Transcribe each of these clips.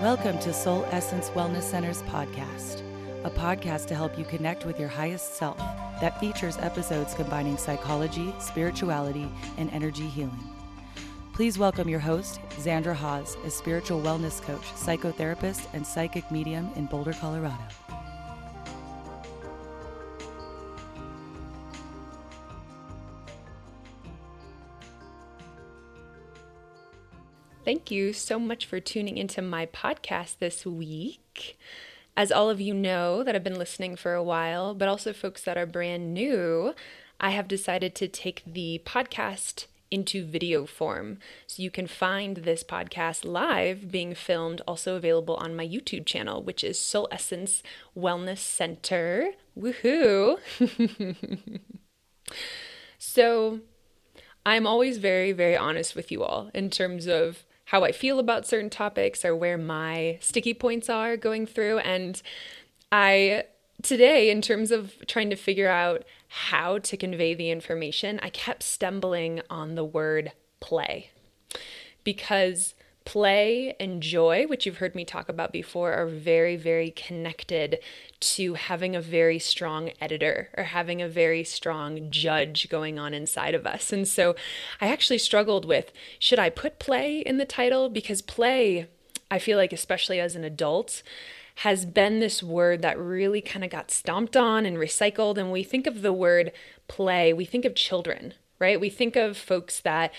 Welcome to Soul Essence Wellness Center's podcast, a podcast to help you connect with your highest self that features episodes combining psychology, spirituality, and energy healing. Please welcome your host, Xandra Haas, a spiritual wellness coach, psychotherapist, and psychic medium in Boulder, Colorado. Thank you so much for tuning into my podcast this week. As all of you know that have been listening for a while, but also folks that are brand new, I have decided to take the podcast into video form. So you can find this podcast live being filmed, also available on my YouTube channel, which is Soul Essence Wellness Center. Woohoo! so I'm always very, very honest with you all in terms of how I feel about certain topics or where my sticky points are going through. And I, today, in terms of trying to figure out how to convey the information, I kept stumbling on the word play because play and joy, which you've heard me talk about before, are very, very connected to having a very strong editor or having a very strong judge going on inside of us. And so I actually struggled with should I put play in the title? Because play, I feel like, especially as an adult, has been this word that really kind of got stomped on and recycled. And we think of the word play, we think of children, right? We think of folks that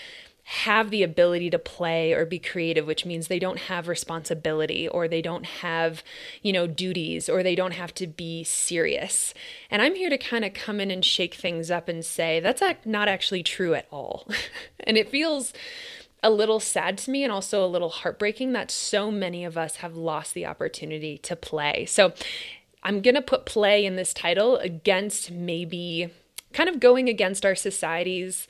have the ability to play or be creative which means they don't have responsibility or they don't have you know duties or they don't have to be serious. And i'm here to kind of come in and shake things up and say that's not actually true at all. And it feels a little sad to me and also a little heartbreaking that so many of us have lost the opportunity to play. So i'm going to put play in this title against maybe kind of going against our society's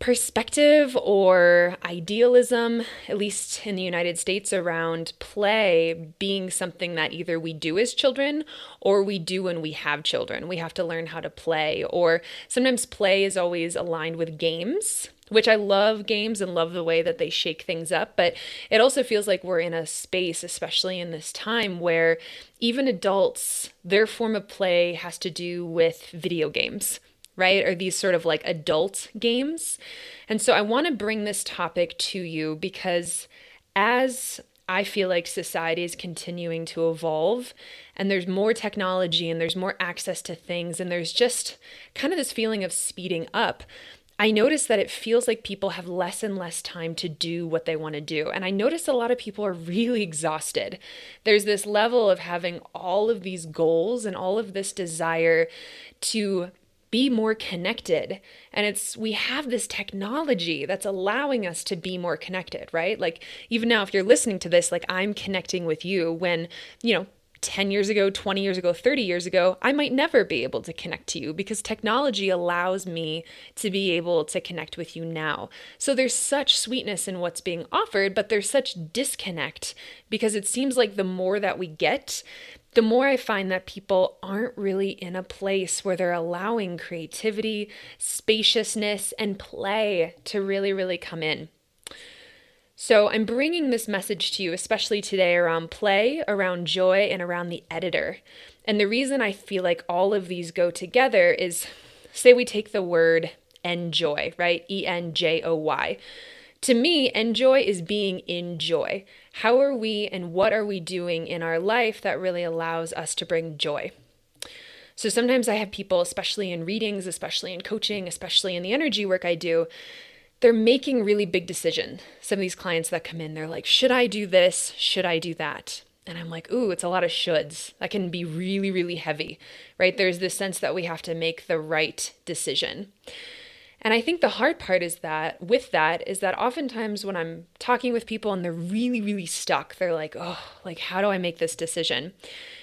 perspective or idealism, at least in the United States, around play being something that either we do as children or we do when we have children. We have to learn how to play, or sometimes play is always aligned with games. Which I love games and love the way that they shake things up, but it also feels like we're in a space, especially in this time, where even adults, their form of play has to do with video games right? Or these sort of like adult games. And so I want to bring this topic to you because as I feel like society is continuing to evolve and there's more technology and there's more access to things and there's just kind of this feeling of speeding up. I notice that it feels like people have less and less time to do what they want to do. And I notice a lot of people are really exhausted. There's this level of having all of these goals and all of this desire to be more connected. And it's, we have this technology that's allowing us to be more connected, right? Like, even now, if you're listening to this, like I'm connecting with you when, you know, 10 years ago, 20 years ago, 30 years ago, I might never be able to connect to you because technology allows me to be able to connect with you now. So there's such sweetness in what's being offered, but there's such disconnect because it seems like the more that we get, the more I find that people aren't really in a place where they're allowing creativity, spaciousness, and play to really, really come in. So, I'm bringing this message to you, especially today, around play, around joy, and around the editor. And the reason I feel like all of these go together is say we take the word enjoy, right? E N J O Y. To me, enjoy is being in joy. How are we and what are we doing in our life that really allows us to bring joy? So sometimes I have people, especially in readings, especially in coaching, especially in the energy work I do, they're making really big decisions. Some of these clients that come in, they're like, should I do this? Should I do that? And I'm like, ooh, it's a lot of shoulds. That can be really, really heavy, right? There's this sense that we have to make the right decision. And I think the hard part is that with that is that oftentimes when I'm talking with people and they're really, really stuck, they're like, oh, like, how do I make this decision?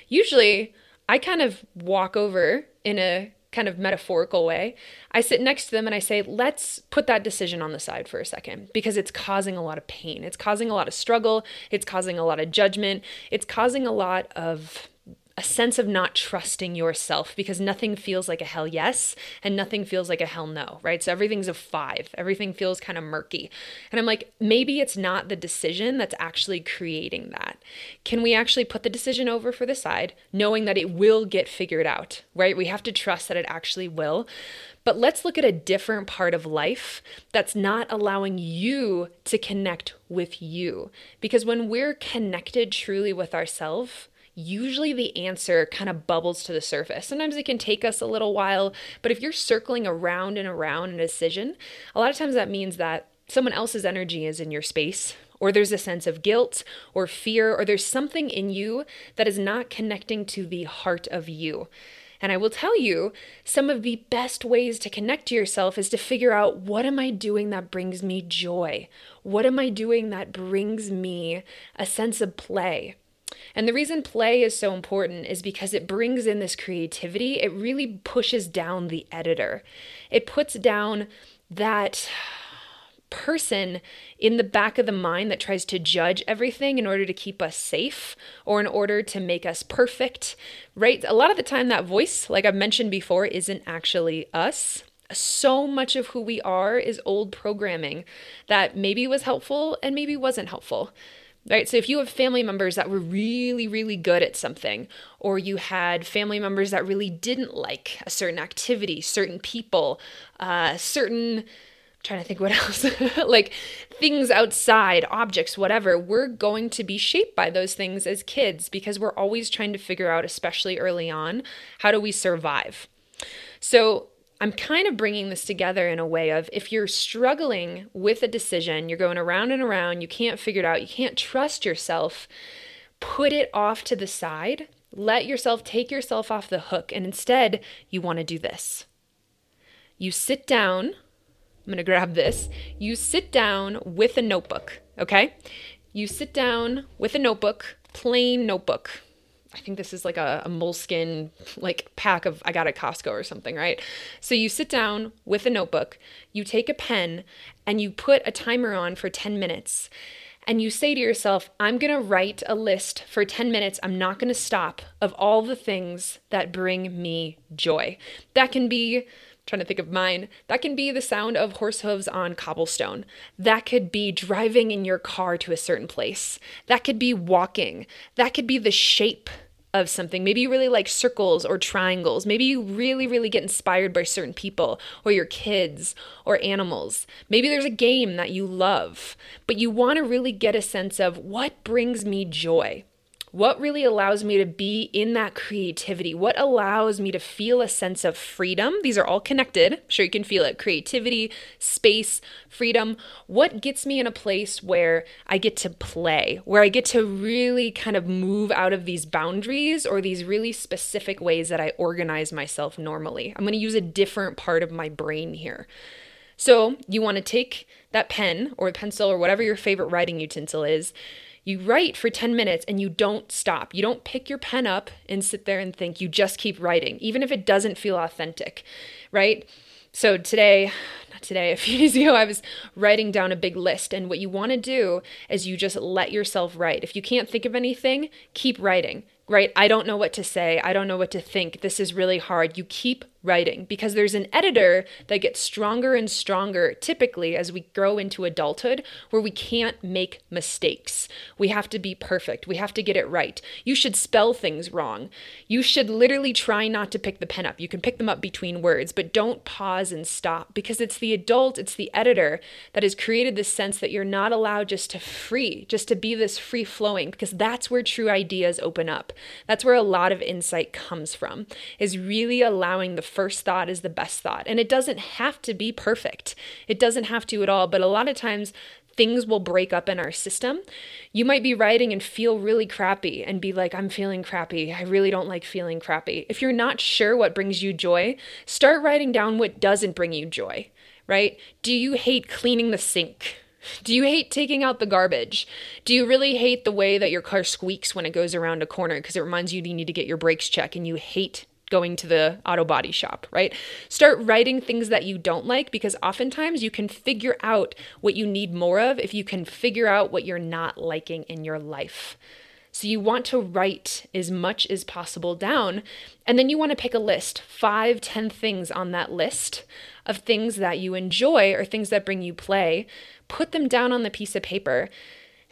Usually I kind of walk over in a kind of metaphorical way. I sit next to them and I say, let's put that decision on the side for a second because it's causing a lot of pain. It's causing a lot of struggle. It's causing a lot of judgment. It's causing a lot of a sense of not trusting yourself because nothing feels like a hell yes and nothing feels like a hell no, right? So everything's a five. Everything feels kind of murky. And I'm like, maybe it's not the decision that's actually creating that. Can we actually put the decision over for the side, knowing that it will get figured out, right? We have to trust that it actually will. But let's look at a different part of life that's not allowing you to connect with you. Because when we're connected truly with ourselves, usually the answer kind of bubbles to the surface. Sometimes it can take us a little while, but if you're circling around and around a decision, a lot of times that means that someone else's energy is in your space, or there's a sense of guilt or fear, or there's something in you that is not connecting to the heart of you. And I will tell you, some of the best ways to connect to yourself is to figure out what am I doing that brings me joy? What am I doing that brings me a sense of play? And the reason play is so important is because it brings in this creativity. It really pushes down the editor. It puts down that person in the back of the mind that tries to judge everything in order to keep us safe or in order to make us perfect, right? A lot of the time, that voice, like I've mentioned before, isn't actually us. So much of who we are is old programming that maybe was helpful and maybe wasn't helpful right? So if you have family members that were really, really good at something, or you had family members that really didn't like a certain activity, certain people, uh, certain, I'm trying to think what else, like things outside, objects, whatever, we're going to be shaped by those things as kids because we're always trying to figure out, especially early on, how do we survive? So I'm kind of bringing this together in a way of if you're struggling with a decision, you're going around and around, you can't figure it out, you can't trust yourself, put it off to the side. Let yourself take yourself off the hook. And instead, you want to do this. You sit down. I'm going to grab this. You sit down with a notebook, okay? You sit down with a notebook, plain notebook I think this is like a, a moleskin like pack of I got at Costco or something, right? So you sit down with a notebook, you take a pen, and you put a timer on for 10 minutes. And you say to yourself, I'm to write a list for 10 minutes. I'm not to stop of all the things that bring me joy. That can be trying to think of mine. That can be the sound of horse hooves on cobblestone. That could be driving in your car to a certain place. That could be walking. That could be the shape of something. Maybe you really like circles or triangles. Maybe you really, really get inspired by certain people or your kids or animals. Maybe there's a game that you love, but you want to really get a sense of what brings me joy. What really allows me to be in that creativity? What allows me to feel a sense of freedom? These are all connected. I'm sure you can feel it creativity, space, freedom. What gets me in a place where I get to play, where I get to really kind of move out of these boundaries or these really specific ways that I organize myself normally? I'm going to use a different part of my brain here. So, you want to take that pen or pencil or whatever your favorite writing utensil is you write for 10 minutes and you don't stop. You don't pick your pen up and sit there and think. You just keep writing, even if it doesn't feel authentic, right? So today, not today, a few days ago, I was writing down a big list. And what you want to do is you just let yourself write. If you can't think of anything, keep writing right? I don't know what to say. I don't know what to think. This is really hard. You keep writing because there's an editor that gets stronger and stronger typically as we grow into adulthood where we can't make mistakes. We have to be perfect. We have to get it right. You should spell things wrong. You should literally try not to pick the pen up. You can pick them up between words, but don't pause and stop because it's the adult, it's the editor that has created this sense that you're not allowed just to free, just to be this free flowing because that's where true ideas open up. That's where a lot of insight comes from, is really allowing the first thought is the best thought. And it doesn't have to be perfect, it doesn't have to at all. But a lot of times, things will break up in our system. You might be writing and feel really crappy and be like, I'm feeling crappy. I really don't like feeling crappy. If you're not sure what brings you joy, start writing down what doesn't bring you joy, right? Do you hate cleaning the sink? Do you hate taking out the garbage? Do you really hate the way that your car squeaks when it goes around a corner because it reminds you you need to get your brakes checked and you hate going to the auto body shop, right? Start writing things that you don't like because oftentimes you can figure out what you need more of if you can figure out what you're not liking in your life. So you want to write as much as possible down. And then you want to pick a list five, ten things on that list of things that you enjoy or things that bring you play. Put them down on the piece of paper.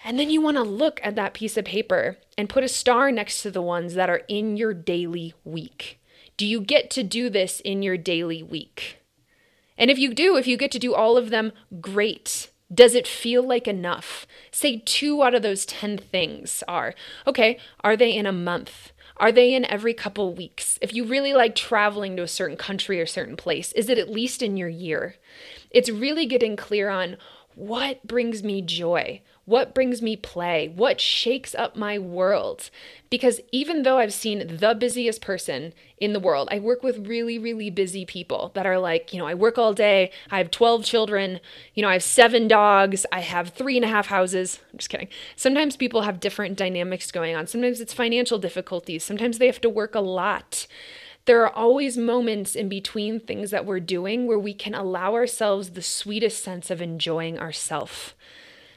And then you want to look at that piece of paper and put a star next to the ones that are in your daily week. Do you get to do this in your daily week? And if you do, if you get to do all of them, great. Does it feel like enough? Say two out of those 10 things are okay, are they in a month? Are they in every couple weeks? If you really like traveling to a certain country or certain place, is it at least in your year? It's really getting clear on what brings me joy? What brings me play? What shakes up my world? Because even though I've seen the busiest person in the world, I work with really, really busy people that are like, you know, I work all day, I have 12 children, you know, I have seven dogs, I have three and a half houses. I'm just kidding. Sometimes people have different dynamics going on. Sometimes it's financial difficulties, sometimes they have to work a lot there are always moments in between things that we're doing where we can allow ourselves the sweetest sense of enjoying ourself.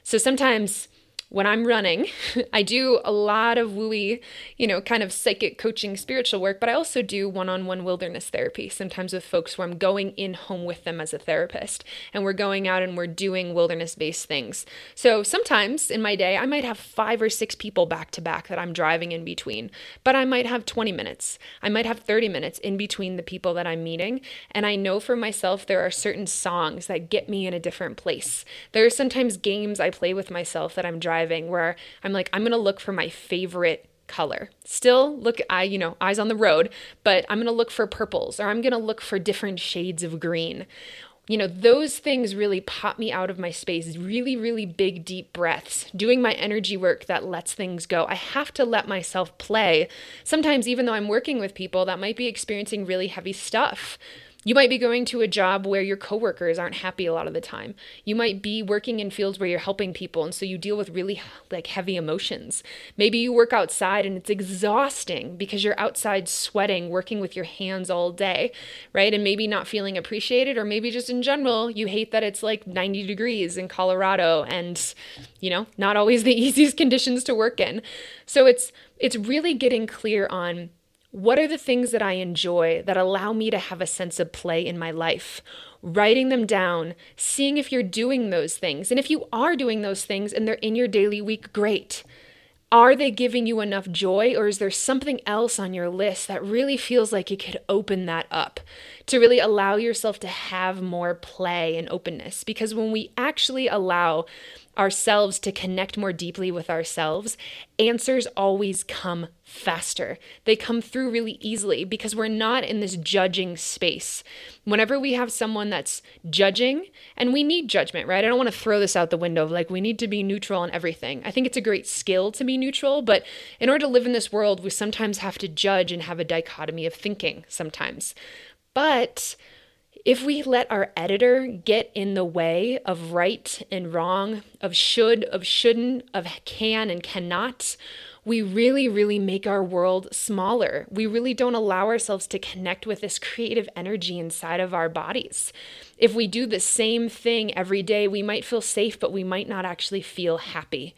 So sometimes when I'm running, I do a lot of wooey, you know, kind of psychic coaching, spiritual work, but I also do one on one wilderness therapy, sometimes with folks where I'm going in home with them as a therapist and we're going out and we're doing wilderness based things. So sometimes in my day, I might have five or six people back to back that I'm driving in between, but I might have 20 minutes. I might have 30 minutes in between the people that I'm meeting. And I know for myself, there are certain songs that get me in a different place. There are sometimes games I play with myself that I'm driving driving where I'm like, I'm going to look for my favorite color. Still look I you know, eyes on the road, but I'm going to look for purples or I'm going to look for different shades of green. You know, those things really pop me out of my space. Really, really big, deep breaths, doing my energy work that lets things go. I have to let myself play. Sometimes, even though I'm working with people that might be experiencing really heavy stuff, you might be going to a job where your coworkers aren't happy a lot of the time. You might be working in fields where you're helping people and so you deal with really like heavy emotions. Maybe you work outside and it's exhausting because you're outside sweating, working with your hands all day, right? And maybe not feeling appreciated or maybe just in general you hate that it's like 90 degrees in Colorado and you know, not always the easiest conditions to work in. So it's it's really getting clear on what are the things that I enjoy that allow me to have a sense of play in my life? Writing them down, seeing if you're doing those things. And if you are doing those things and they're in your daily week, great. Are they giving you enough joy, or is there something else on your list that really feels like you could open that up to really allow yourself to have more play and openness? Because when we actually allow ourselves to connect more deeply with ourselves, answers always come faster. They come through really easily because we're not in this judging space. Whenever we have someone that's judging, and we need judgment, right? I don't want to throw this out the window like we need to be neutral on everything. I think it's a great skill to be neutral, but in order to live in this world, we sometimes have to judge and have a dichotomy of thinking sometimes. But if we let our editor get in the way of right and wrong, of should, of shouldn't, of can and cannot, we really, really make our world smaller. We really don't allow ourselves to connect with this creative energy inside of our bodies. If we do the same thing every day, we might feel safe, but we might not actually feel happy.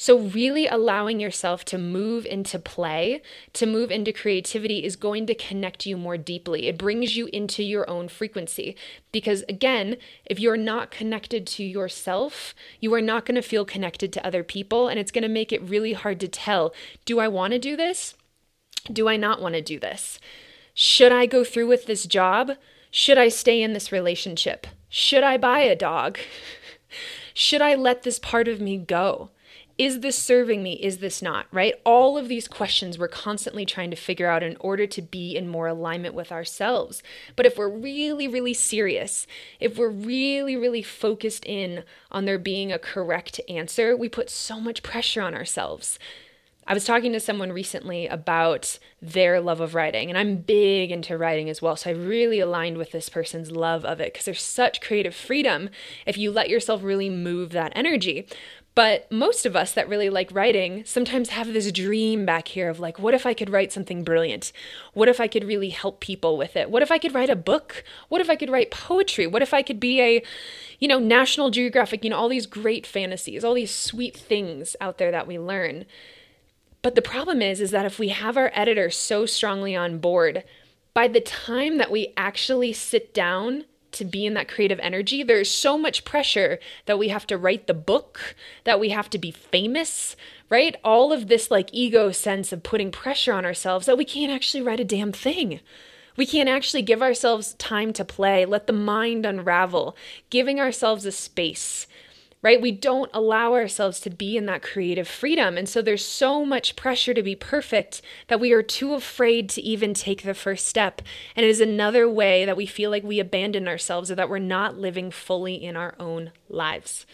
So, really allowing yourself to move into play, to move into creativity is going to connect you more deeply. It brings you into your own frequency. Because again, if you're not connected to yourself, you are not going to feel connected to other people. And it's going to make it really hard to tell do I want to do this? Do I not want to do this? Should I go through with this job? Should I stay in this relationship? Should I buy a dog? Should I let this part of me go? Is this serving me? Is this not? Right? All of these questions we're constantly trying to figure out in order to be in more alignment with ourselves. But if we're really, really serious, if we're really, really focused in on there being a correct answer, we put so much pressure on ourselves. I was talking to someone recently about their love of writing, and I'm big into writing as well. So I really aligned with this person's love of it because there's such creative freedom if you let yourself really move that energy. But most of us that really like writing sometimes have this dream back here of like, what if I could write something brilliant? What if I could really help people with it? What if I could write a book? What if I could write poetry? What if I could be a, you know, National Geographic, you know, all these great fantasies, all these sweet things out there that we learn. But the problem is is that if we have our editor so strongly on board, by the time that we actually sit down to be in that creative energy, there's so much pressure that we have to write the book, that we have to be famous, right? All of this like ego sense of putting pressure on ourselves that we can't actually write a damn thing. We can't actually give ourselves time to play, let the mind unravel, giving ourselves a space right? We don't allow ourselves to be in that creative freedom. And so there's so much pressure to be perfect that we are too afraid to even take the first step. And it is another way that we feel like we abandon ourselves or that we're not living fully in our own lives,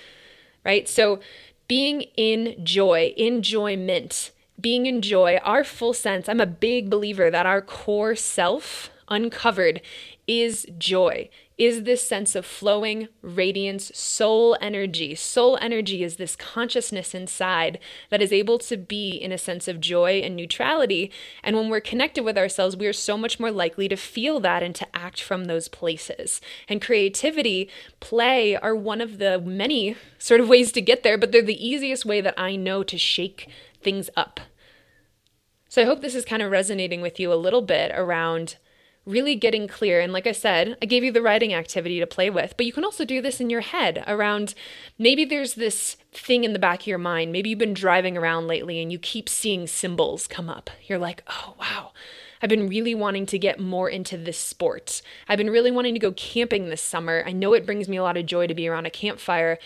right? So being in joy, enjoyment, being in joy, our full sense, I'm a big believer that our core self uncovered is joy is this sense of flowing radiance, soul energy. Soul energy is this consciousness inside that is able to be in a sense of joy and neutrality. And when we're connected with ourselves, we are so much more likely to feel that and to act from those places. And creativity, play are one of the many sort of ways to get there, but they're the easiest way that I know to shake things up. So I hope this is kind of resonating with you a little bit around really getting clear. And like I said, I gave you the writing activity to play with, but you can also do this in your head around maybe there's this thing in the back of your mind. Maybe you've been driving around lately and you keep seeing symbols come up. You're like, oh, wow. I've been really wanting to get more into this sport. I've been really wanting to go camping this summer. I know it brings me a lot of joy to be around a campfire,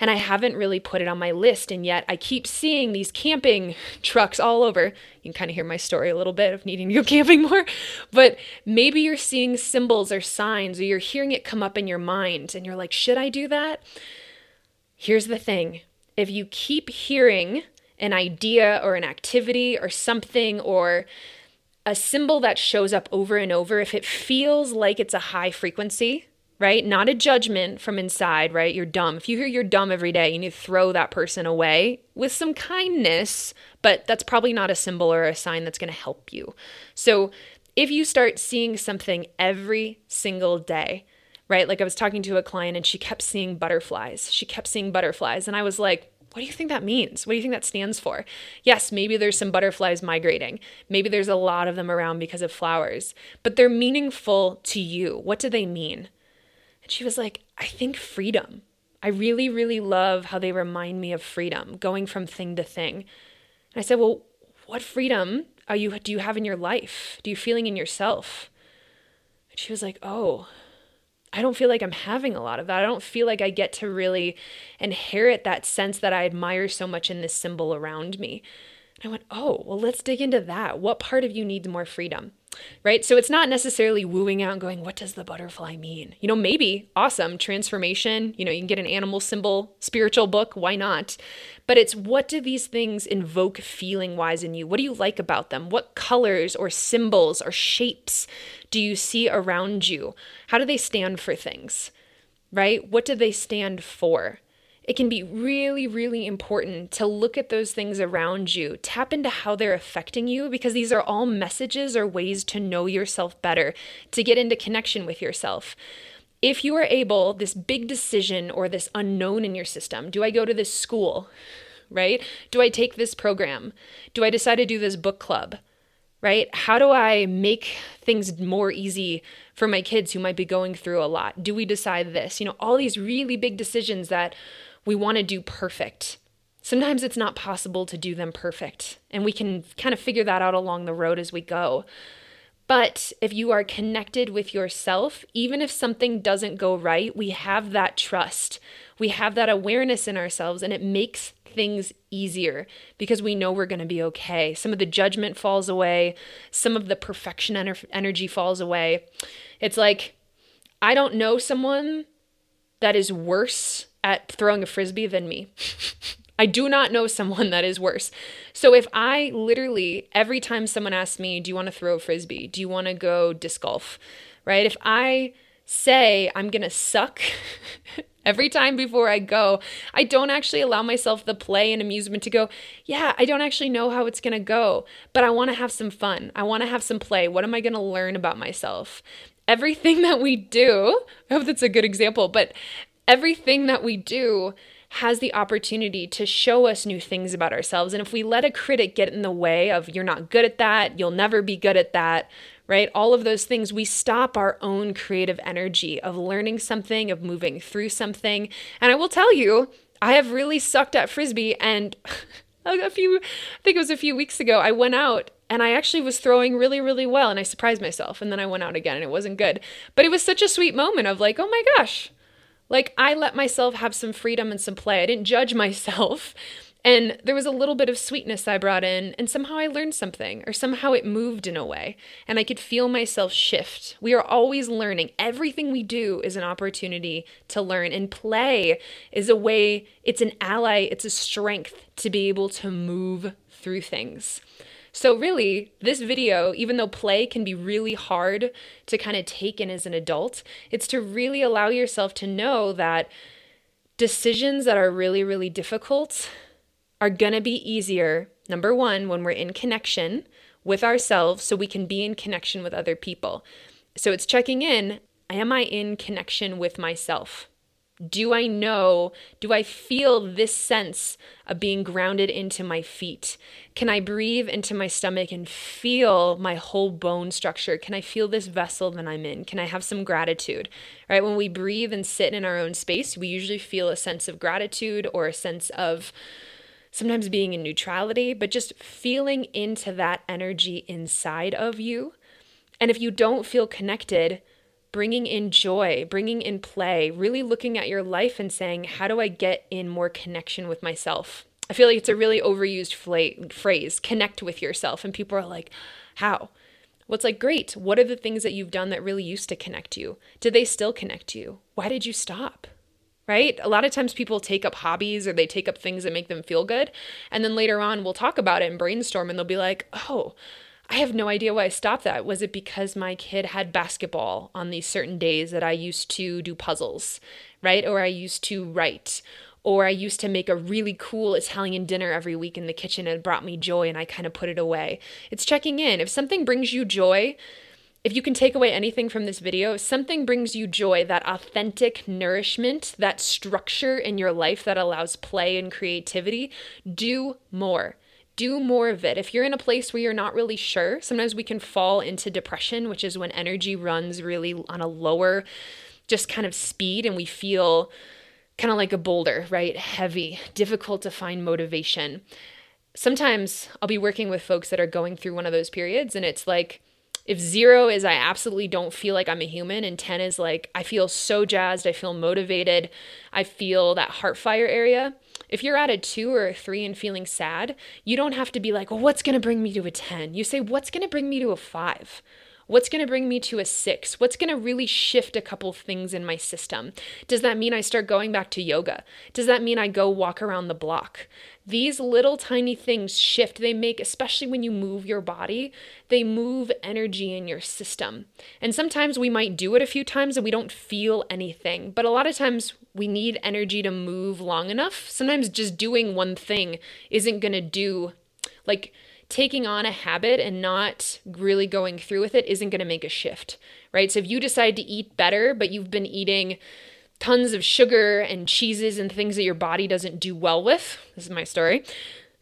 and I haven't really put it on my list. And yet I keep seeing these camping trucks all over. You can kind of hear my story a little bit of needing to go camping more. But maybe you're seeing symbols or signs, or you're hearing it come up in your mind, and you're like, should I do that? Here's the thing if you keep hearing an idea or an activity or something or a symbol that shows up over and over, if it feels like it's a high frequency, right? Not a judgment from inside, right? You're dumb. If you hear you're dumb every day, you need to throw that person away with some kindness, but that's probably not a symbol or a sign that's going to help you. So if you start seeing something every single day, right? Like I was talking to a client and she kept seeing butterflies. She kept seeing butterflies. And I was like, what do you think that means? What do you think that stands for? Yes, maybe there's some butterflies migrating. Maybe there's a lot of them around because of flowers, but they're meaningful to you. What do they mean? And she was like, I think freedom. I really, really love how they remind me of freedom, going from thing to thing. And I said, Well, what freedom are you do you have in your life? Do you feeling in yourself? And she was like, Oh, I don't feel like I'm having a lot of that. I don't feel like I get to really inherit that sense that I admire so much in this symbol around me. And I went, oh, well, let's dig into that. What part of you needs more freedom? Right? So it's not necessarily wooing out and going, what does the butterfly mean? You know, maybe awesome transformation. You know, you can get an animal symbol, spiritual book, why not? But it's what do these things invoke feeling wise in you? What do you like about them? What colors or symbols or shapes do you see around you? How do they stand for things, right? What do they stand for? It can be really, really important to look at those things around you, tap into how they're affecting you, because these are all messages or ways to know yourself better, to get into connection with yourself. If you are able, this big decision or this unknown in your system do I go to this school, right? Do I take this program? Do I decide to do this book club? right? How do I make things more easy for my kids who might be going through a lot? Do we decide this? You know, all these really big decisions that we want to do perfect. Sometimes it's not possible to do them perfect, and we can kind of figure that out along the road as we go. But if you are connected with yourself, even if something doesn't go right, we have that trust. We have that awareness in ourselves, and it makes things easier because we know we're going to be okay. Some of the judgment falls away, some of the perfection ener- energy falls away. It's like, I don't know someone that is worse at throwing a frisbee than me. I do not know someone that is worse. So if I literally, every time someone asks me, Do you want to throw a frisbee? Do you want to go disc golf? Right? If I say I'm going to suck every time before I go, I don't actually allow myself the play and amusement to go, Yeah, I don't actually know how it's going to go, but I want to have some fun. I want to have some play. What am I going to learn about myself? Everything that we do, I hope that's a good example, but everything that we do has the opportunity to show us new things about ourselves. And if we let a critic get in the way of, you're not good at that, you'll never be good at that, right? All of those things, we stop our own creative energy of learning something, of moving through something. And I will tell you, I have really sucked at frisbee and a few I think it was a few weeks ago I went out and I actually was throwing really really well and I surprised myself and then I went out again and it wasn't good. But it was such a sweet moment of like, "Oh my gosh, like, I let myself have some freedom and some play. I didn't judge myself. And there was a little bit of sweetness I brought in, and somehow I learned something, or somehow it moved in a way, and I could feel myself shift. We are always learning. Everything we do is an opportunity to learn, and play is a way, it's an ally, it's a strength to be able to move through things. So, really, this video, even though play can be really hard to kind of take in as an adult, it's to really allow yourself to know that decisions that are really, really difficult are going to be easier. Number one, when we're in connection with ourselves, so we can be in connection with other people. So, it's checking in Am I in connection with myself? Do I know? Do I feel this sense of being grounded into my feet? Can I breathe into my stomach and feel my whole bone structure? Can I feel this vessel that I'm in? Can I have some gratitude? Right? When we breathe and sit in our own space, we usually feel a sense of gratitude or a sense of sometimes being in neutrality, but just feeling into that energy inside of you. And if you don't feel connected, bringing in joy, bringing in play, really looking at your life and saying, how do I get in more connection with myself? I feel like it's a really overused fla- phrase, connect with yourself. And people are like, how? What's well, like, great. What are the things that you've done that really used to connect you? Did they still connect you? Why did you stop? Right? A lot of times people take up hobbies or they take up things that make them feel good. And then later on, we'll talk about it and brainstorm, and they'll be like, oh, I have no idea why I stopped that. Was it because my kid had basketball on these certain days that I used to do puzzles, right? Or I used to write, or I used to make a really cool Italian dinner every week in the kitchen and it brought me joy and I kind of put it away. It's checking in. If something brings you joy, if you can take away anything from this video, if something brings you joy, that authentic nourishment, that structure in your life that allows play and creativity, do more do more of it. If you're in a place where you're not really sure, sometimes we can fall into depression, which is when energy runs really on a lower, just kind of speed, and we feel kind of like a boulder, right? Heavy, difficult to find motivation. Sometimes I'll be working with folks that are going through one of those periods, and it's like, if zero is I absolutely don't feel like I'm a human, and 10 is like I feel so jazzed, I feel motivated, I feel that heart fire area, if you're at a two or a three and feeling sad, you don't have to be like, well, what's going to bring me to a 10? You say, what's going to bring me to a five? What's going to bring me to a six? What's going to really shift a couple things in my system? Does that mean I start going back to yoga? Does that mean I go walk around the block? These little tiny things shift. They make, especially when you move your body, they move energy in your system. And sometimes we might do it a few times and we don't feel anything. But a lot of times we need energy to move long enough. Sometimes just doing one thing isn't going to do, like, taking on a habit and not really going through with it isn't going to make a shift, right? So if you decide to eat better, but you've been eating tons of sugar and cheeses and things that your body doesn't do well with, this is my story.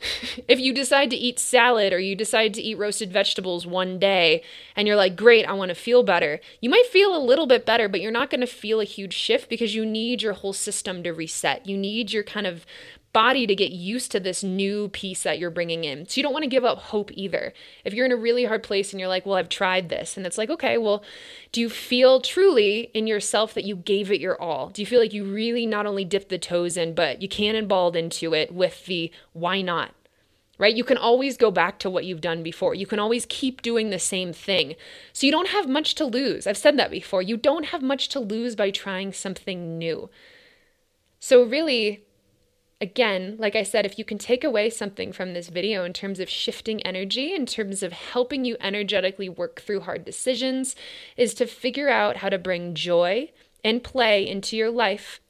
if you decide to eat salad or you decide to eat roasted vegetables one day and you're like, great, I want to feel better, you might feel a little bit better, but you're not going to feel a huge shift because you need your whole system to reset. You need your kind of body to get used to this new piece that you're bringing in. So you don't want to give up hope either. If you're in a really hard place and you're like, well, I've tried this, and it's like, okay, well, do you feel truly in yourself that you gave it your all? Do you feel like you really not only dipped the toes in, but you cannonballed into it with the why not? Right? You can always go back to what you've done before. You can always keep doing the same thing. So you don't have much to lose. I've said that before. You don't have much to lose by trying something new. So, really, again, like I said, if you can take away something from this video in terms of shifting energy, in terms of helping you energetically work through hard decisions, is to figure out how to bring joy and play into your life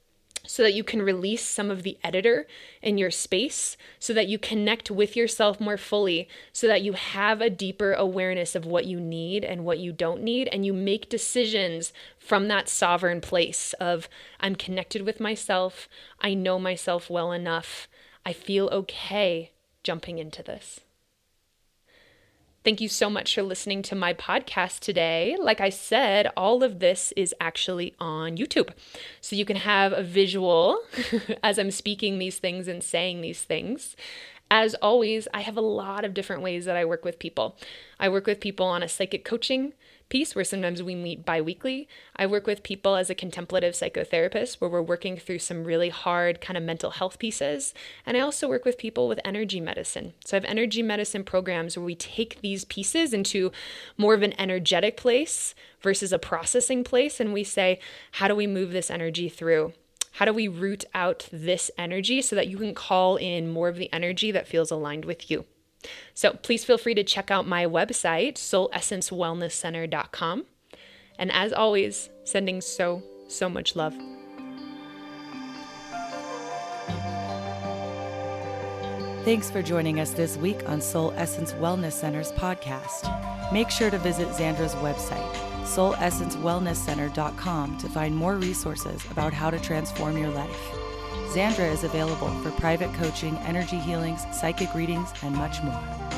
so that you can release some of the editor in your space, so that you connect with yourself more fully, so that you have a deeper awareness of what you need and what you don't need, and you make decisions from that sovereign place of I'm connected with myself, I know myself well enough, I feel okay jumping into this. Thank you so much for listening to my podcast today. Like I said, all of this is actually on YouTube. So you can have a visual as I'm speaking these things and saying these things. As always, I have a lot of different ways that I work with people. I work with people on a psychic coaching piece where sometimes we meet bi-weekly. I work with people as a contemplative psychotherapist where we're working through some really hard kind of mental health pieces. And I also work with people with energy medicine. So I have energy medicine programs where we take these pieces into more of an energetic place versus a processing place and we say, how do we move this energy through? How do we root out this energy so that you can call in more of the energy that feels aligned with you? So please feel free to check out my website, soulessencewellnesscenter.com. And as always, sending so, so much love. Thanks for joining us this week on Soul Essence Wellness Center's podcast. Make sure to visit Xandra's website, soulessencewellnesscenter.com, to find more resources about how to transform your life. Xandra is available for private coaching, energy healings, psychic readings, and much more.